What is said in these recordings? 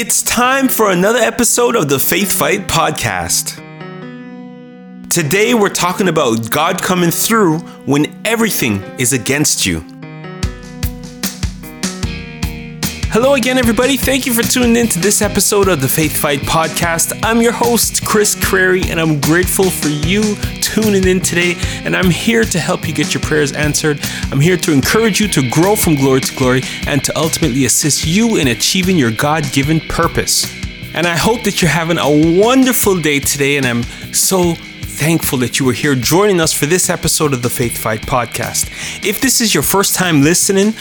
It's time for another episode of the Faith Fight podcast. Today we're talking about God coming through when everything is against you. Hello again, everybody. Thank you for tuning in to this episode of the Faith Fight podcast. I'm your host, Chris Creary, and I'm grateful for you tuning in today. And I'm here to help you get your prayers answered. I'm here to encourage you to grow from glory to glory and to ultimately assist you in achieving your God given purpose. And I hope that you're having a wonderful day today, and I'm so thankful that you were here joining us for this episode of the Faith Fight podcast. If this is your first time listening,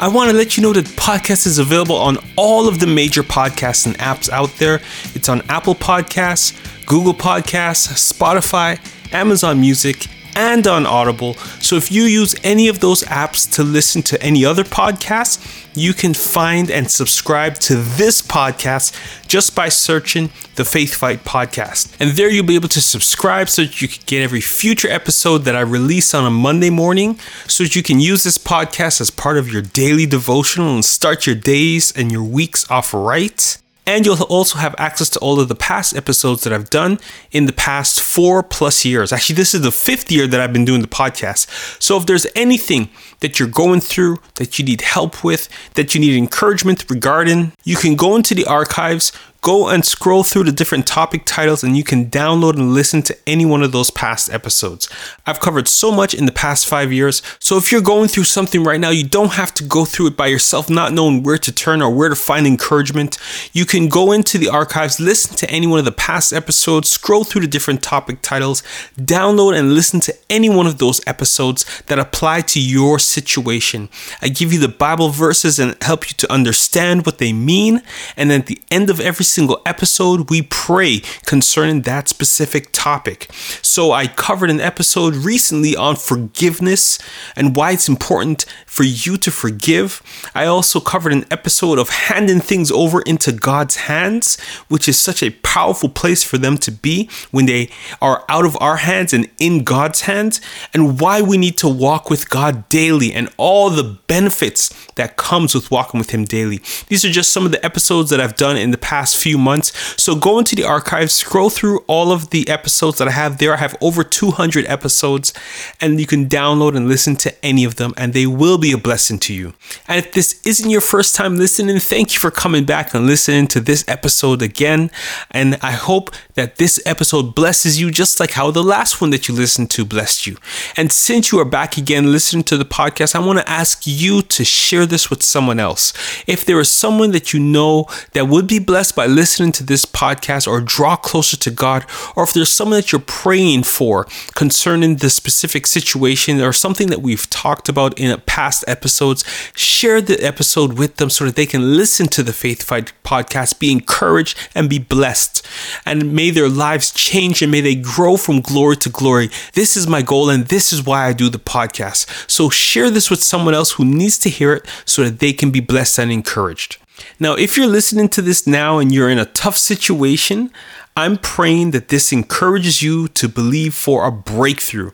I want to let you know that podcast is available on all of the major podcasts and apps out there. It's on Apple Podcasts, Google Podcasts, Spotify, Amazon Music, and on Audible. So if you use any of those apps to listen to any other podcasts, you can find and subscribe to this podcast just by searching the Faith Fight podcast. And there you'll be able to subscribe so that you can get every future episode that I release on a Monday morning so that you can use this podcast as part of your daily devotional and start your days and your weeks off right. And you'll also have access to all of the past episodes that I've done in the past four plus years. Actually, this is the fifth year that I've been doing the podcast. So if there's anything that you're going through, that you need help with, that you need encouragement regarding, you can go into the archives, go and scroll through the different topic titles and you can download and listen to any one of those past episodes. I've covered so much in the past five years, so if you're going through something right now, you don't have to go through it by yourself, not knowing where to turn or where to find encouragement. You can go into the archives, listen to any one of the past episodes, scroll through the different topic titles, download and listen to any one of those episodes that apply to your situation. I give you the Bible verses and help you to understand what they mean, and at the end of every single episode, we pray concerning that specific topic. So, I covered an episode recently on forgiveness and why it's important for you to forgive. I also covered an episode of handing things over into God's hands, which is such a powerful place for them to be when they are out of our hands and in God's hands, and why we need to walk with God daily and all the benefits that comes with walking with him daily. These are just some of the episodes that I've done in the past few months. So go into the archives, scroll through all of the episodes that I have there. I have over 200 episodes, and you can download and listen to any of them, and they will be a blessing to you. And if this isn't your first time listening, thank you for coming back and listening to this episode again. And I hope that this episode blesses you just like how the last one that you listened to blessed you. And since you are back again listening to the podcast, I want to ask you to share this with someone else. If there is someone that you know that would be blessed by listening to this podcast or draw closer to God, or if there's someone that you're praying for concerning the specific situation or something that we've talked about in past episodes, share the episode with them so that they can listen to the Faith Fight podcast, be encouraged, and be blessed. And may their lives change and may they grow from glory to glory. This is my goal, and this is why I do the podcast. So share this with someone else who needs to hear it so that they can be blessed and encouraged. Now, if you're listening to this now and you're in a tough situation, I'm praying that this encourages you to believe for a breakthrough.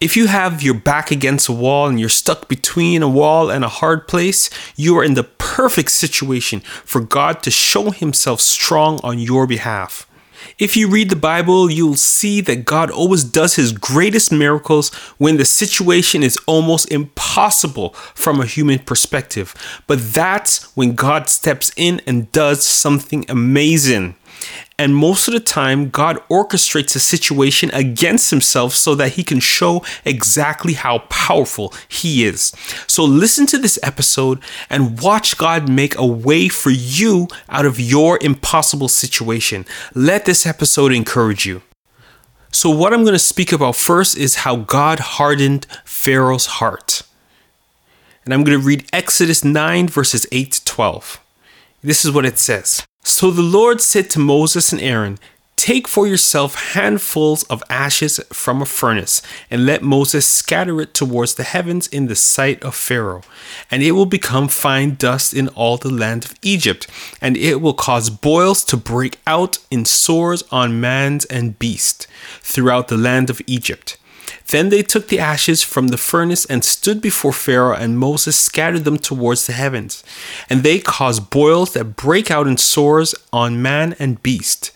If you have your back against a wall and you're stuck between a wall and a hard place, you are in the perfect situation for God to show Himself strong on your behalf. If you read the Bible, you'll see that God always does his greatest miracles when the situation is almost impossible from a human perspective. But that's when God steps in and does something amazing. And most of the time, God orchestrates a situation against himself so that he can show exactly how powerful he is. So listen to this episode and watch God make a way for you out of your impossible situation. Let this episode encourage you. So, what I'm going to speak about first is how God hardened Pharaoh's heart. And I'm going to read Exodus 9, verses 8 to 12. This is what it says. So the Lord said to Moses and Aaron, Take for yourself handfuls of ashes from a furnace, and let Moses scatter it towards the heavens in the sight of Pharaoh. And it will become fine dust in all the land of Egypt, and it will cause boils to break out in sores on man and beast throughout the land of Egypt. Then they took the ashes from the furnace and stood before Pharaoh, and Moses scattered them towards the heavens. And they caused boils that break out in sores on man and beast.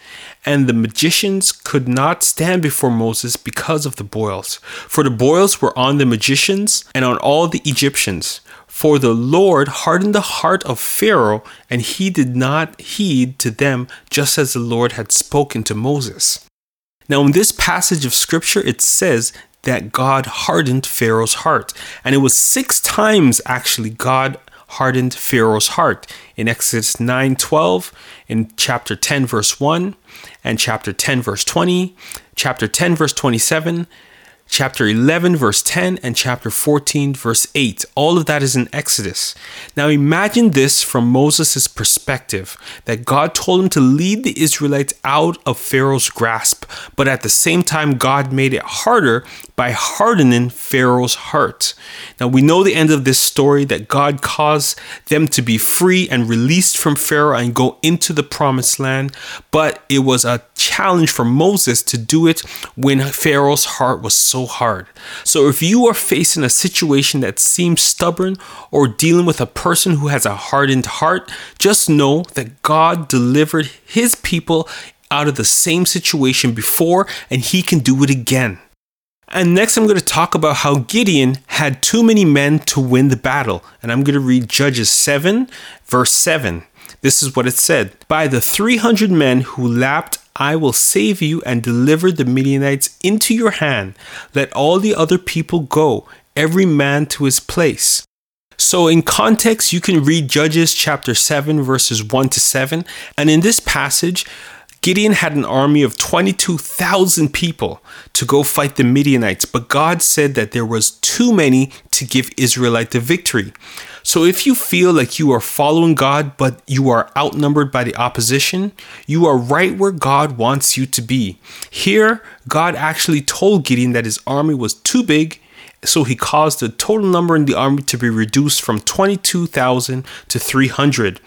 And the magicians could not stand before Moses because of the boils, for the boils were on the magicians and on all the Egyptians. For the Lord hardened the heart of Pharaoh, and he did not heed to them, just as the Lord had spoken to Moses. Now, in this passage of scripture, it says that God hardened Pharaoh's heart. And it was six times actually God hardened Pharaoh's heart in Exodus 9:12, in chapter 10 verse 1, and chapter 10 verse 20, chapter 10 verse 27, chapter 11, verse 10, and chapter 14, verse 8. All of that is in Exodus. Now imagine this from Moses' perspective that God told him to lead the Israelites out of Pharaoh's grasp, but at the same time, God made it harder by hardening Pharaoh's heart. Now we know the end of this story that God caused them to be free and released from Pharaoh and go into the promised land, but it was a challenge for Moses to do it when Pharaoh's heart was so hard. So if you are facing a situation that seems stubborn or dealing with a person who has a hardened heart, just know that God delivered his people out of the same situation before and he can do it again. And next, I'm going to talk about how Gideon had too many men to win the battle. And I'm going to read Judges 7, verse 7. This is what it said By the 300 men who lapped I will save you and deliver the Midianites into your hand. Let all the other people go, every man to his place. So, in context, you can read Judges chapter 7, verses 1 to 7. And in this passage, Gideon had an army of 22,000 people to go fight the Midianites, but God said that there was too many to give Israelite the victory. So if you feel like you are following God, but you are outnumbered by the opposition, you are right where God wants you to be. Here, God actually told Gideon that his army was too big, so he caused the total number in the army to be reduced from 22,000 to 300.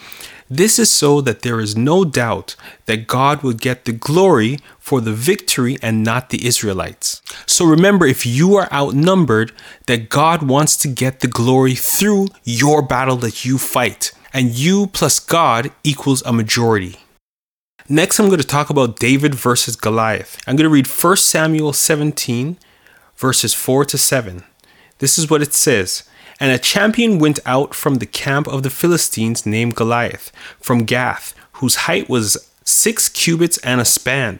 This is so that there is no doubt that God will get the glory for the victory and not the Israelites. So remember, if you are outnumbered, that God wants to get the glory through your battle that you fight. And you plus God equals a majority. Next, I'm going to talk about David versus Goliath. I'm going to read 1 Samuel 17, verses 4 to 7. This is what it says. And a champion went out from the camp of the Philistines named Goliath, from Gath, whose height was six cubits and a span,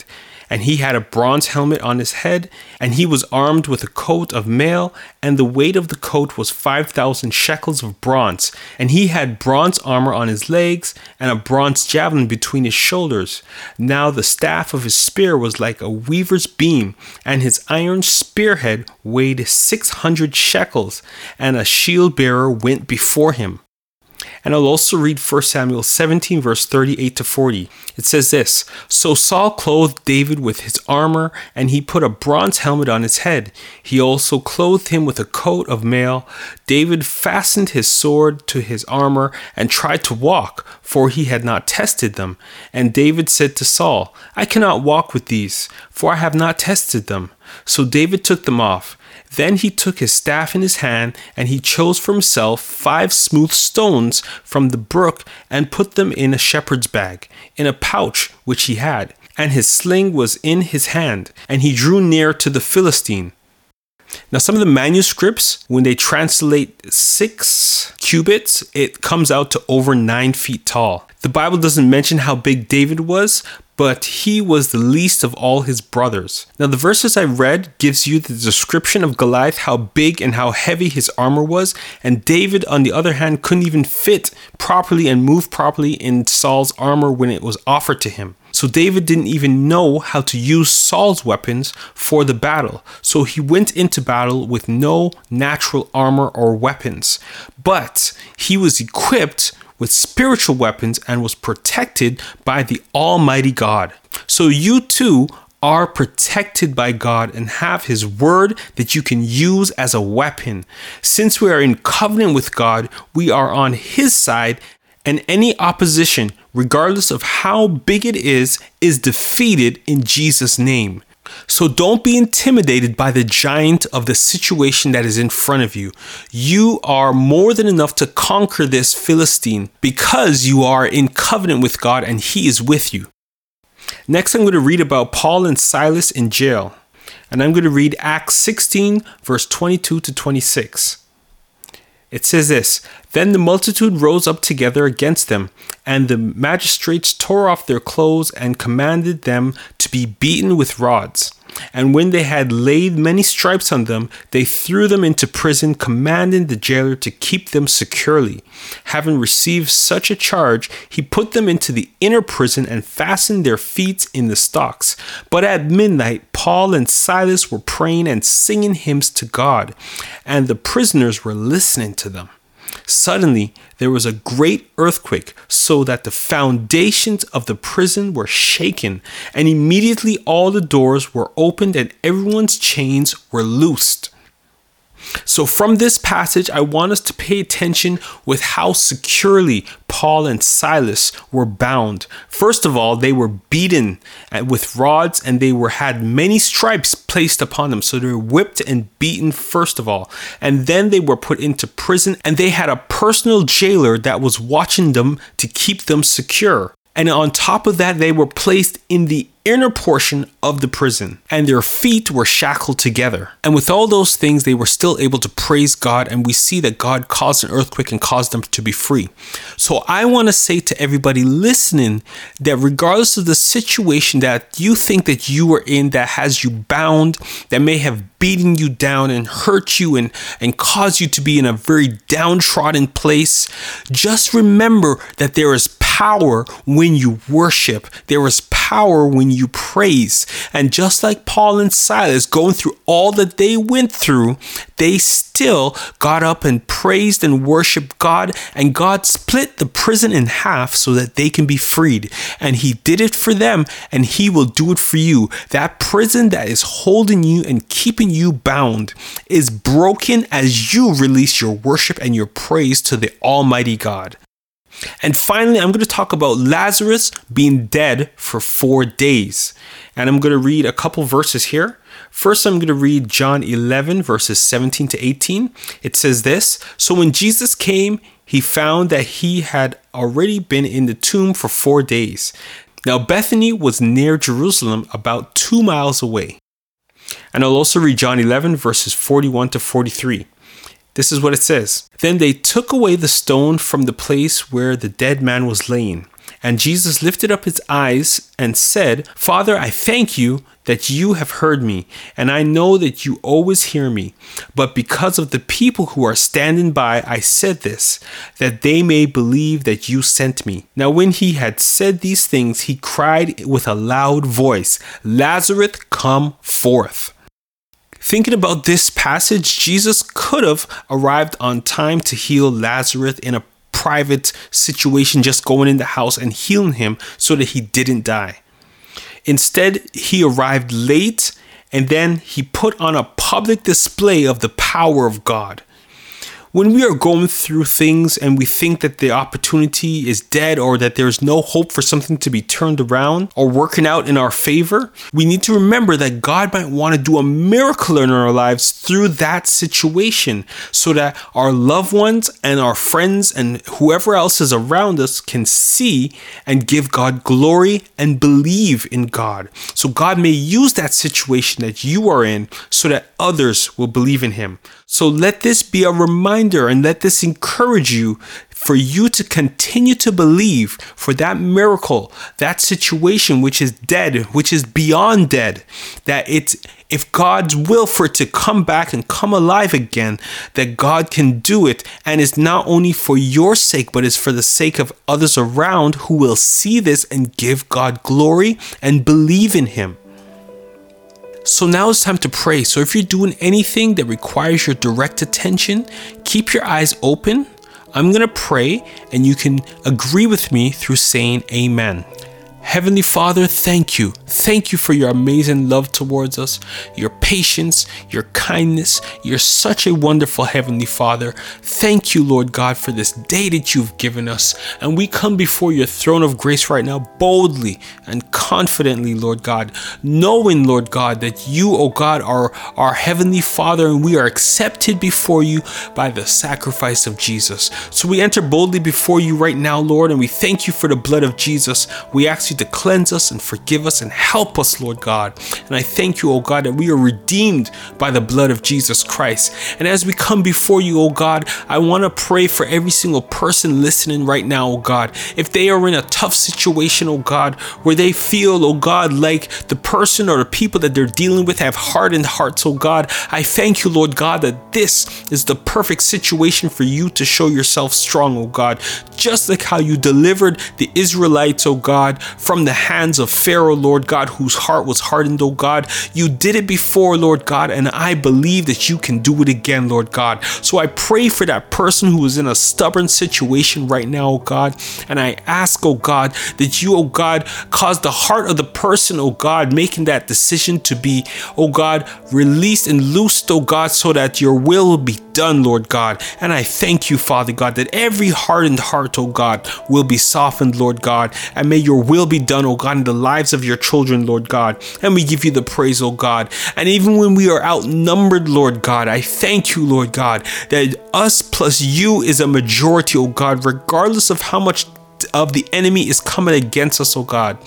and he had a bronze helmet on his head, and he was armed with a coat of mail, and the weight of the coat was 5,000 shekels of bronze, and he had bronze armor on his legs, and a bronze javelin between his shoulders. Now the staff of his spear was like a weaver's beam, and his iron spearhead weighed 600 shekels, and a shield bearer went before him. And I'll also read 1 Samuel 17, verse 38 to 40. It says this So Saul clothed David with his armor, and he put a bronze helmet on his head. He also clothed him with a coat of mail. David fastened his sword to his armor and tried to walk, for he had not tested them. And David said to Saul, I cannot walk with these, for I have not tested them. So David took them off. Then he took his staff in his hand, and he chose for himself five smooth stones from the brook, and put them in a shepherd's bag, in a pouch which he had. And his sling was in his hand, and he drew near to the Philistine. Now, some of the manuscripts, when they translate six cubits, it comes out to over nine feet tall. The Bible doesn't mention how big David was, but he was the least of all his brothers. Now, the verses I read gives you the description of Goliath, how big and how heavy his armor was, and David, on the other hand, couldn't even fit properly and move properly in Saul's armor when it was offered to him. So David didn't even know how to use Saul's weapons for the battle. So he went into battle with no natural armor or weapons. But he was equipped with spiritual weapons and was protected by the Almighty God. So you too are protected by God and have His Word that you can use as a weapon. Since we are in covenant with God, we are on His side, and any opposition, regardless of how big it is, is defeated in Jesus' name. So don't be intimidated by the giant of the situation that is in front of you. You are more than enough to conquer this Philistine because you are in covenant with God and He is with you. Next, I'm going to read about Paul and Silas in jail. And I'm going to read Acts 16, verse 22 to 26. It says this Then the multitude rose up together against them, and the magistrates tore off their clothes and commanded them to be beaten with rods. And when they had laid many stripes on them, they threw them into prison, commanding the jailer to keep them securely. Having received such a charge, he put them into the inner prison and fastened their feet in the stocks. But at midnight, Paul and Silas were praying and singing hymns to God, and the prisoners were listening to them. Suddenly, there was a great earthquake, so that the foundations of the prison were shaken, and immediately all the doors were opened and everyone's chains were loosed. So, from this passage, I want us to pay attention with how securely Paul and Silas were bound. First of all, they were beaten with rods and they were had many stripes placed upon them. So they were whipped and beaten first of all. And then they were put into prison and they had a personal jailer that was watching them to keep them secure. And on top of that, they were placed in the inner portion of the prison, and their feet were shackled together. And with all those things, they were still able to praise God, and we see that God caused an earthquake and caused them to be free. So I want to say to everybody listening that regardless of the situation that you think that you are in that has you bound, that may have beaten you down and hurt you and, and caused you to be in a very downtrodden place, just remember that there is power when you worship. There is power when you praise. And just like Paul and Silas going through all that they went through, they still got up and praised and worshiped God. And God split the prison in half so that they can be freed. And He did it for them, and He will do it for you. That prison that is holding you and keeping you bound is broken as you release your worship and your praise to the Almighty God. And finally, I'm going to talk about Lazarus being dead for four days. And I'm going to read a couple verses here. First, I'm going to read John 11, verses 17 to 18. It says this So when Jesus came, he found that he had already been in the tomb for four days. Now, Bethany was near Jerusalem, about two miles away. And I'll also read John 11, verses 41 to 43. This is what it says Then they took away the stone from the place where the dead man was laying. And Jesus lifted up his eyes and said, Father, I thank you that you have heard me, and I know that you always hear me. But because of the people who are standing by, I said this, that they may believe that you sent me. Now, when he had said these things, he cried with a loud voice, Lazarus, come forth. Thinking about this passage, Jesus could have arrived on time to heal Lazarus in a private situation, just going in the house and healing him so that he didn't die. Instead, he arrived late and then he put on a public display of the power of God when we are going through things and we think that the opportunity is dead or that there's no hope for something to be turned around or working out in our favor, we need to remember that God might want to do a miracle in our lives through that situation so that our loved ones and our friends and whoever else is around us can see and give God glory and believe in God. So God may use that situation that you are in so that others will believe in Him. So let this be a reminder and let this encourage you for you to continue to believe for that miracle, that situation which is dead, which is beyond dead, that it's if God's will for it to come back and come alive again, that God can do it. And it's not only for your sake, but it's for the sake of others around who will see this and give God glory and believe in Him. So now it's time to pray. So if you're doing anything that requires your direct attention, keep your eyes open. I'm going to pray and you can agree with me through saying amen. Heavenly Father, thank you. Thank you for your amazing love towards us, your patience, your kindness. You're such a wonderful Heavenly Father. Thank you, Lord God, for this day that you've given us. And we come before your throne of grace right now boldly and confidently, Lord God, knowing, Lord God, that you, oh God, are our Heavenly Father and we are accepted before you by the sacrifice of Jesus. So we enter boldly before you right now, Lord, and we thank you for the blood of Jesus. We ask you to cleanse us and forgive us and help us, Lord God. And I thank you, oh God, that we are redeemed by the blood of Jesus Christ. And as we come before you, oh God, I want to pray for every single person listening right now, oh God. If they are in a tough situation, oh God, where they feel, oh God, like the person or the people that they're dealing with have hardened hearts, oh God, I thank you, Lord God, that this is the perfect situation for you to show yourself strong, oh God. Just like how you delivered the Israelites, oh God, from the hands of Pharaoh, Lord God, whose heart was hardened, O God. You did it before, Lord God, and I believe that you can do it again, Lord God. So I pray for that person who is in a stubborn situation right now, oh God, and I ask, O God, that you, O God, cause the heart of the person, O God, making that decision to be, O God, released and loosed, O God, so that your will be done, Lord God. And I thank you, Father God, that every hardened heart, oh God, will be softened, Lord God. And may your will be done, oh God, in the lives of your children, Lord God. And we give you the praise, oh God. And even when we are outnumbered, Lord God, I thank you, Lord God, that us plus you is a majority, oh God, regardless of how much of the enemy is coming against us, oh God.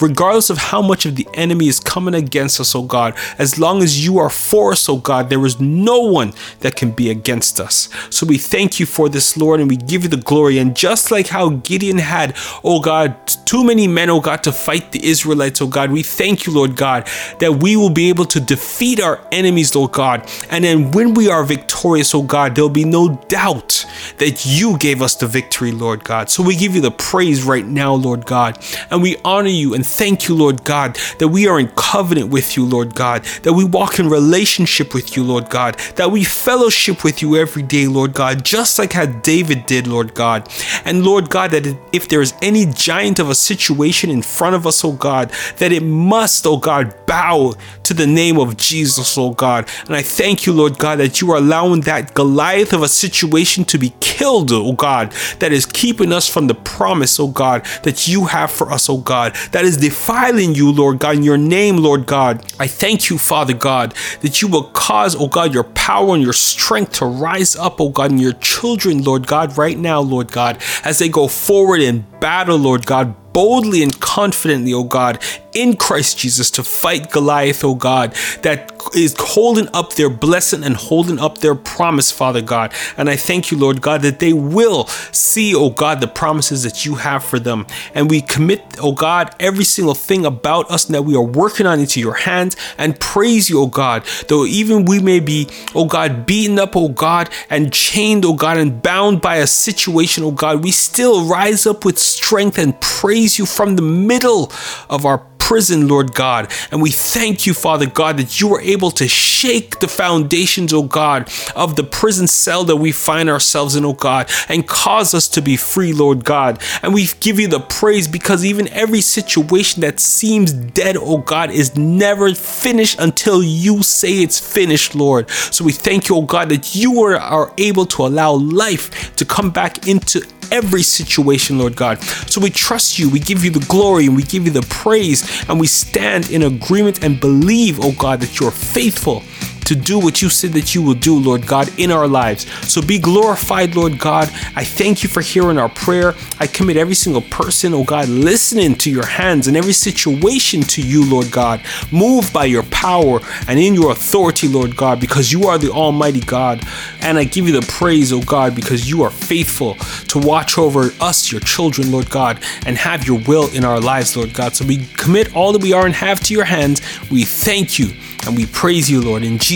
Regardless of how much of the enemy is coming against us, oh God, as long as you are for us, oh God, there is no one that can be against us. So we thank you for this, Lord, and we give you the glory. And just like how Gideon had, oh God, too many men, oh God, to fight the Israelites, oh God, we thank you, Lord God, that we will be able to defeat our enemies, Lord God. And then when we are victorious, oh God, there'll be no doubt that you gave us the victory, Lord God. So we give you the praise right now, Lord God. And we honor you and thank you, Lord God, that we are in covenant with you, Lord God, that we walk in relationship with you, Lord God, that we fellowship with you every day, Lord God, just like how David did, Lord God. And Lord God, that if there is any giant of a situation in front of us, oh God, that it must, oh God, bow to the name of Jesus, oh God. And I thank you, Lord God, that you are allowing that Goliath of a situation to be killed, oh God, that is keeping us from the promise, oh God, that you have for us, oh God, that is defiling you, Lord God, in your name, Lord God. I thank you, Father God, that you will cause, oh God, your power and your strength to rise up, oh God, in your children, Lord God, right now, Lord God, as they go forward in battle, Lord God, boldly and confidently, O God, in Christ Jesus to fight Goliath, O God, that is holding up their blessing and holding up their promise, Father God. And I thank you, Lord God, that they will see, O God, the promises that you have for them. And we commit, O God, every single thing about us that we are working on into your hands and praise you, O God, though even we may be, O God, beaten up, O God, and chained, O God, and bound by a situation, O God, we still rise up with strength and praise you from the middle of our prison, Lord God. And we thank you, Father God, that you are able to shake the foundations, oh God, of the prison cell that we find ourselves in, oh God, and cause us to be free, Lord God. And we give you the praise because even every situation that seems dead, oh God, is never finished until you say it's finished, Lord. So we thank you, O God, that you are able to allow life to come back into every situation, Lord God. So we trust you, we give you the glory, and we give you the praise, and we stand in agreement and believe, oh God, that you're faithful to do what you said that you will do, Lord God, in our lives. So be glorified, Lord God. I thank you for hearing our prayer. I commit every single person, oh God, listening to your hands and every situation to you, Lord God. Move by your power and in your authority, Lord God, because you are the Almighty God. And I give you the praise, oh God, because you are faithful to watch over us, your children, Lord God, and have your will in our lives, Lord God. So we commit all that we are and have to your hands. We thank you and we praise you, Lord. In Jesus'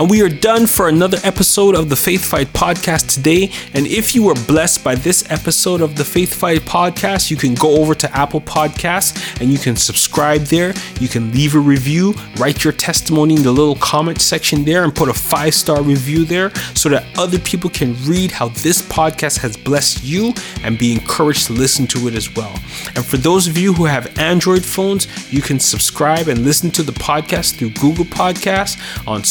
And we are done for another episode of the Faith Fight podcast today. And if you were blessed by this episode of the Faith Fight podcast, you can go over to Apple Podcasts and you can subscribe there. You can leave a review, write your testimony in the little comment section there, and put a five star review there so that other people can read how this podcast has blessed you and be encouraged to listen to it as well. And for those of you who have Android phones, you can subscribe and listen to the podcast through Google Podcasts, on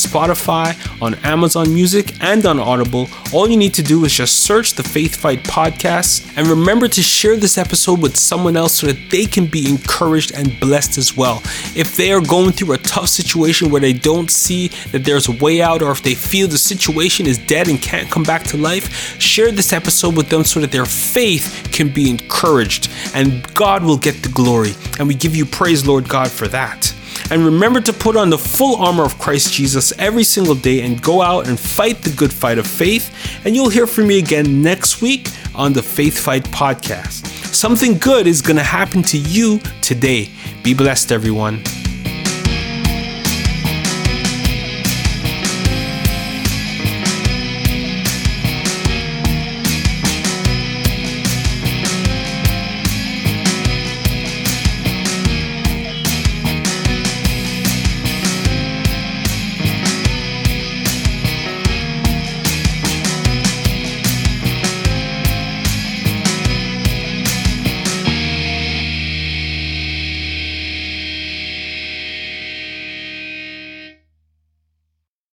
Spotify, on Amazon Music, and on Audible. All you need to do is just search the Faith Fight podcast and remember to share this episode with someone else so that they can be encouraged and blessed as well. If they are going through a tough situation where they don't see that there's a way out, or if they feel the situation is dead and can't come back to life, share this episode with them so that their faith can be encouraged and God will get the glory. And we give you praise, Lord God, for that. And remember to put on the full armor of Christ Jesus every single day and go out and fight the good fight of faith. And you'll hear from me again next week on the Faith Fight podcast. Something good is going to happen to you today. Be blessed, everyone.